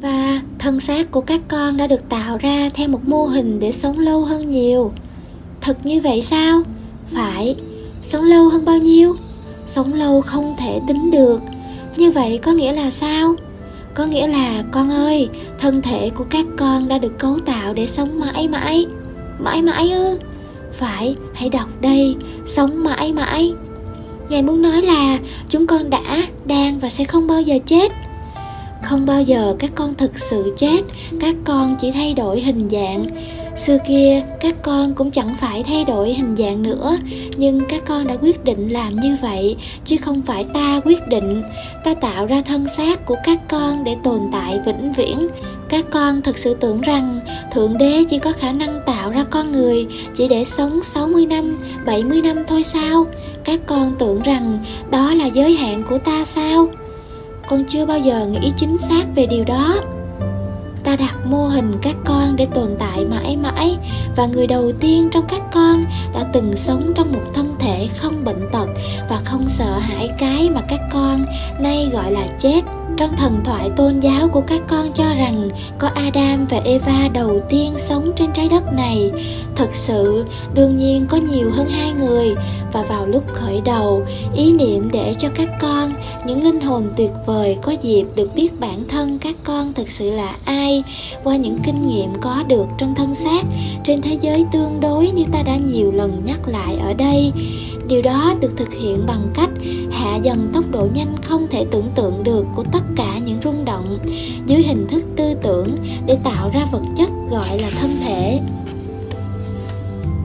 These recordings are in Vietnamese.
và thân xác của các con đã được tạo ra theo một mô hình để sống lâu hơn nhiều. Thật như vậy sao? Phải. Sống lâu hơn bao nhiêu? Sống lâu không thể tính được. Như vậy có nghĩa là sao? Có nghĩa là, con ơi, thân thể của các con đã được cấu tạo để sống mãi mãi. Mãi mãi ư? Phải, hãy đọc đây. Sống mãi mãi. Ngài muốn nói là, chúng con đã, đang và sẽ không bao giờ chết không bao giờ các con thực sự chết các con chỉ thay đổi hình dạng xưa kia các con cũng chẳng phải thay đổi hình dạng nữa nhưng các con đã quyết định làm như vậy chứ không phải ta quyết định ta tạo ra thân xác của các con để tồn tại vĩnh viễn các con thực sự tưởng rằng Thượng Đế chỉ có khả năng tạo ra con người chỉ để sống 60 năm, 70 năm thôi sao? Các con tưởng rằng đó là giới hạn của ta sao? Con chưa bao giờ nghĩ chính xác về điều đó. Ta đặt mô hình các con để tồn tại mãi mãi, và người đầu tiên trong các con đã từng sống trong một thân thể không bệnh tật và không sợ hãi cái mà các con nay gọi là chết trong thần thoại tôn giáo của các con cho rằng có Adam và Eva đầu tiên sống trên trái đất này, thật sự đương nhiên có nhiều hơn hai người. Và vào lúc khởi đầu, ý niệm để cho các con, những linh hồn tuyệt vời có dịp được biết bản thân các con thực sự là ai, qua những kinh nghiệm có được trong thân xác trên thế giới tương đối như ta đã nhiều lần nhắc lại ở đây. Điều đó được thực hiện bằng cách hạ dần tốc độ nhanh không thể tưởng tượng được của tất cả những rung động dưới hình thức tư tưởng để tạo ra vật chất gọi là thân thể.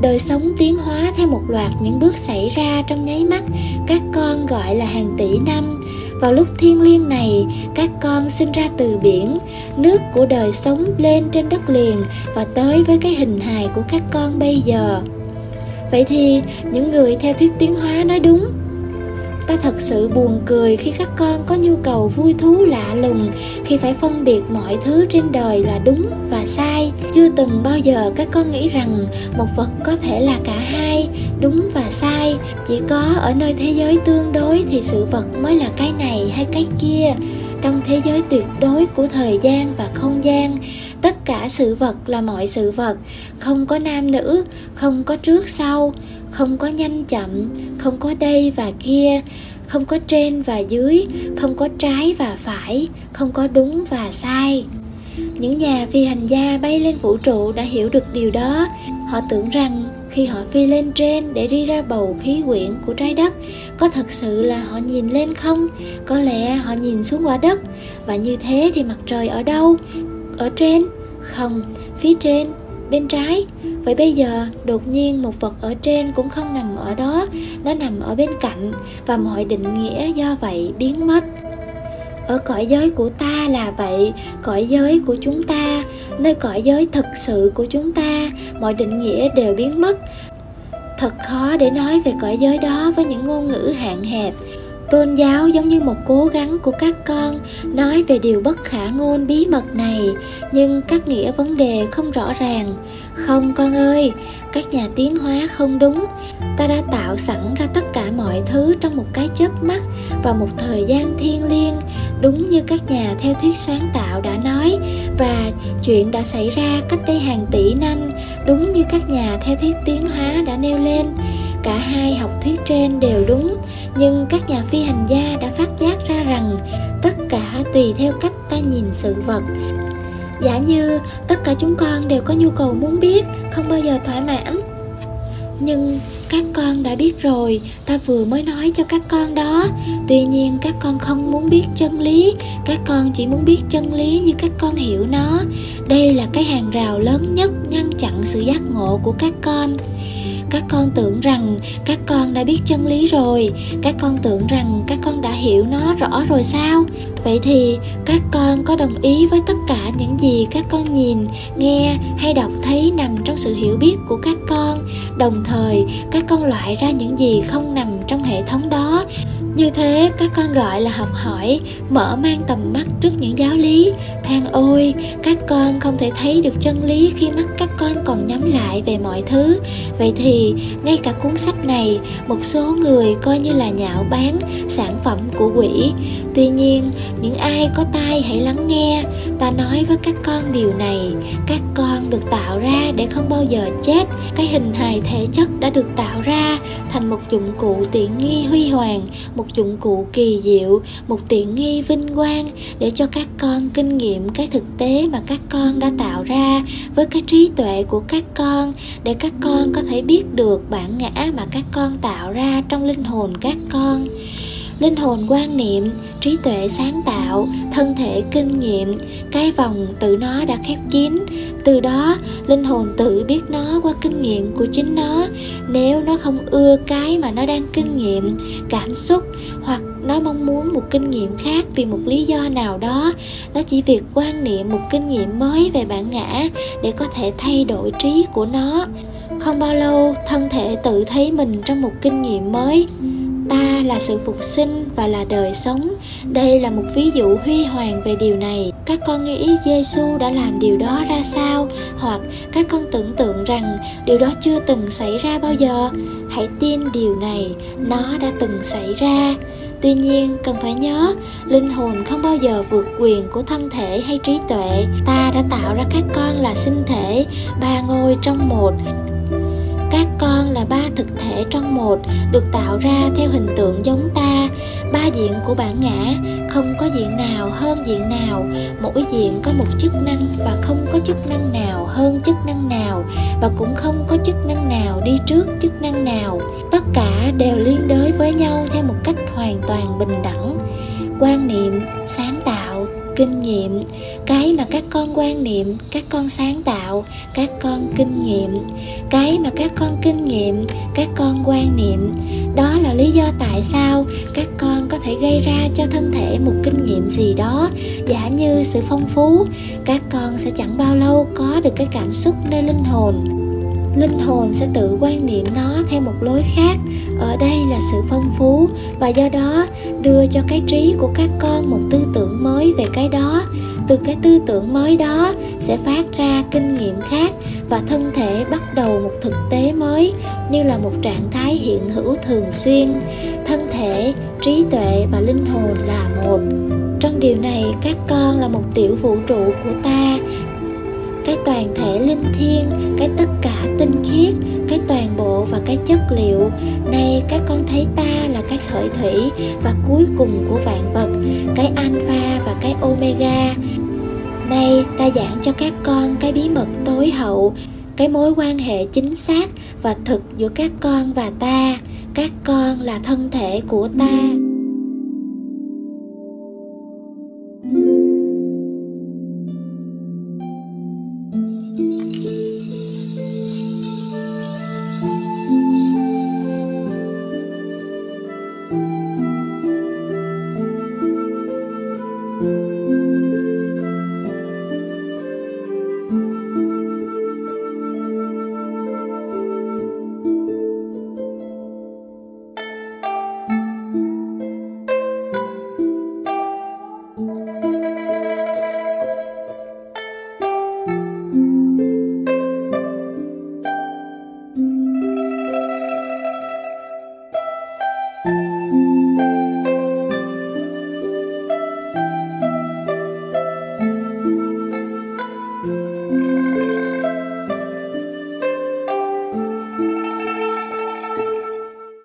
Đời sống tiến hóa theo một loạt những bước xảy ra trong nháy mắt, các con gọi là hàng tỷ năm. Vào lúc thiêng liêng này, các con sinh ra từ biển, nước của đời sống lên trên đất liền và tới với cái hình hài của các con bây giờ. Vậy thì, những người theo thuyết tiến hóa nói đúng ta thật sự buồn cười khi các con có nhu cầu vui thú lạ lùng, khi phải phân biệt mọi thứ trên đời là đúng và sai. Chưa từng bao giờ các con nghĩ rằng một vật có thể là cả hai, đúng và sai. Chỉ có ở nơi thế giới tương đối thì sự vật mới là cái này hay cái kia. Trong thế giới tuyệt đối của thời gian và không gian, tất cả sự vật là mọi sự vật. Không có nam nữ, không có trước sau, không có nhanh chậm không có đây và kia, không có trên và dưới, không có trái và phải, không có đúng và sai. Những nhà phi hành gia bay lên vũ trụ đã hiểu được điều đó. Họ tưởng rằng khi họ phi lên trên để đi ra bầu khí quyển của trái đất, có thật sự là họ nhìn lên không? Có lẽ họ nhìn xuống quả đất. Và như thế thì mặt trời ở đâu? Ở trên? Không, phía trên bên trái. Vậy bây giờ, đột nhiên một vật ở trên cũng không nằm ở đó, nó nằm ở bên cạnh và mọi định nghĩa do vậy biến mất. Ở cõi giới của ta là vậy, cõi giới của chúng ta, nơi cõi giới thực sự của chúng ta, mọi định nghĩa đều biến mất. Thật khó để nói về cõi giới đó với những ngôn ngữ hạn hẹp tôn giáo giống như một cố gắng của các con nói về điều bất khả ngôn bí mật này, nhưng các nghĩa vấn đề không rõ ràng. Không, con ơi, các nhà tiến hóa không đúng. Ta đã tạo sẵn ra tất cả mọi thứ trong một cái chớp mắt và một thời gian thiêng liêng, đúng như các nhà theo thuyết sáng tạo đã nói, và chuyện đã xảy ra cách đây hàng tỷ năm, đúng như các nhà theo thuyết tiến hóa đã nêu lên cả hai học thuyết trên đều đúng, nhưng các nhà phi hành gia đã phát giác ra rằng tất cả tùy theo cách ta nhìn sự vật. Giả như tất cả chúng con đều có nhu cầu muốn biết, không bao giờ thỏa mãn. Nhưng các con đã biết rồi, ta vừa mới nói cho các con đó. Tuy nhiên các con không muốn biết chân lý, các con chỉ muốn biết chân lý như các con hiểu nó. Đây là cái hàng rào lớn nhất ngăn chặn sự giác ngộ của các con các con tưởng rằng các con đã biết chân lý rồi. Các con tưởng rằng các con đã hiểu nó rõ rồi sao? Vậy thì các con có đồng ý với tất cả những gì các con nhìn, nghe hay đọc thấy nằm trong sự hiểu biết của các con. Đồng thời, các con loại ra những gì không nằm trong hệ thống đó như thế, các con gọi là học hỏi, mở mang tầm mắt trước những giáo lý. Than ôi, các con không thể thấy được chân lý khi mắt các con còn nhắm lại về mọi thứ. Vậy thì, ngay cả cuốn sách này, một số người coi như là nhạo báng sản phẩm của quỷ. Tuy nhiên, những ai có tai hãy lắng nghe ta nói với các con điều này, các con được tạo ra để không bao giờ chết. Cái hình hài thể chất đã được tạo ra thành một dụng cụ tiện nghi huy hoàng, một dụng cụ kỳ diệu, một tiện nghi vinh quang để cho các con kinh nghiệm cái thực tế mà các con đã tạo ra với cái trí tuệ của các con để các con có thể biết được bản ngã mà các con tạo ra trong linh hồn các con linh hồn quan niệm, trí tuệ sáng tạo, thân thể kinh nghiệm, cái vòng tự nó đã khép kín. Từ đó, linh hồn tự biết nó qua kinh nghiệm của chính nó. Nếu nó không ưa cái mà nó đang kinh nghiệm, cảm xúc, hoặc nó mong muốn một kinh nghiệm khác vì một lý do nào đó, nó chỉ việc quan niệm một kinh nghiệm mới về bản ngã để có thể thay đổi trí của nó. Không bao lâu, thân thể tự thấy mình trong một kinh nghiệm mới ta là sự phục sinh và là đời sống. Đây là một ví dụ huy hoàng về điều này. Các con nghĩ giêsu đã làm điều đó ra sao? Hoặc các con tưởng tượng rằng điều đó chưa từng xảy ra bao giờ. Hãy tin điều này, nó đã từng xảy ra. Tuy nhiên, cần phải nhớ, linh hồn không bao giờ vượt quyền của thân thể hay trí tuệ. Ta đã tạo ra các con là sinh thể, ba ngôi trong một các con là ba thực thể trong một, được tạo ra theo hình tượng giống ta. Ba diện của bản ngã, không có diện nào hơn diện nào. Mỗi diện có một chức năng và không có chức năng nào hơn chức năng nào, và cũng không có chức năng nào đi trước chức năng nào. Tất cả đều liên đới với nhau theo một cách hoàn toàn bình đẳng. Quan niệm sáng kinh nghiệm. Cái mà các con quan niệm, các con sáng tạo, các con kinh nghiệm. Cái mà các con kinh nghiệm, các con quan niệm. Đó là lý do tại sao các con có thể gây ra cho thân thể một kinh nghiệm gì đó. Giả như sự phong phú, các con sẽ chẳng bao lâu có được cái cảm xúc nơi linh hồn. Linh hồn sẽ tự quan niệm nó theo một lối khác. Ở đây là sự phong phú và do đó đưa cho cái trí của các con một tư tưởng mới từ cái tư tưởng mới đó sẽ phát ra kinh nghiệm khác và thân thể bắt đầu một thực tế mới như là một trạng thái hiện hữu thường xuyên. Thân thể, trí tuệ và linh hồn là một. Trong điều này, các con là một tiểu vũ trụ của ta cái toàn thể linh thiêng, cái tất cả tinh khiết, cái toàn bộ và cái chất liệu. Nay các con thấy ta là cái khởi thủy và cuối cùng của vạn vật, cái alpha và cái omega. Nay ta giảng cho các con cái bí mật tối hậu, cái mối quan hệ chính xác và thực giữa các con và ta. Các con là thân thể của ta.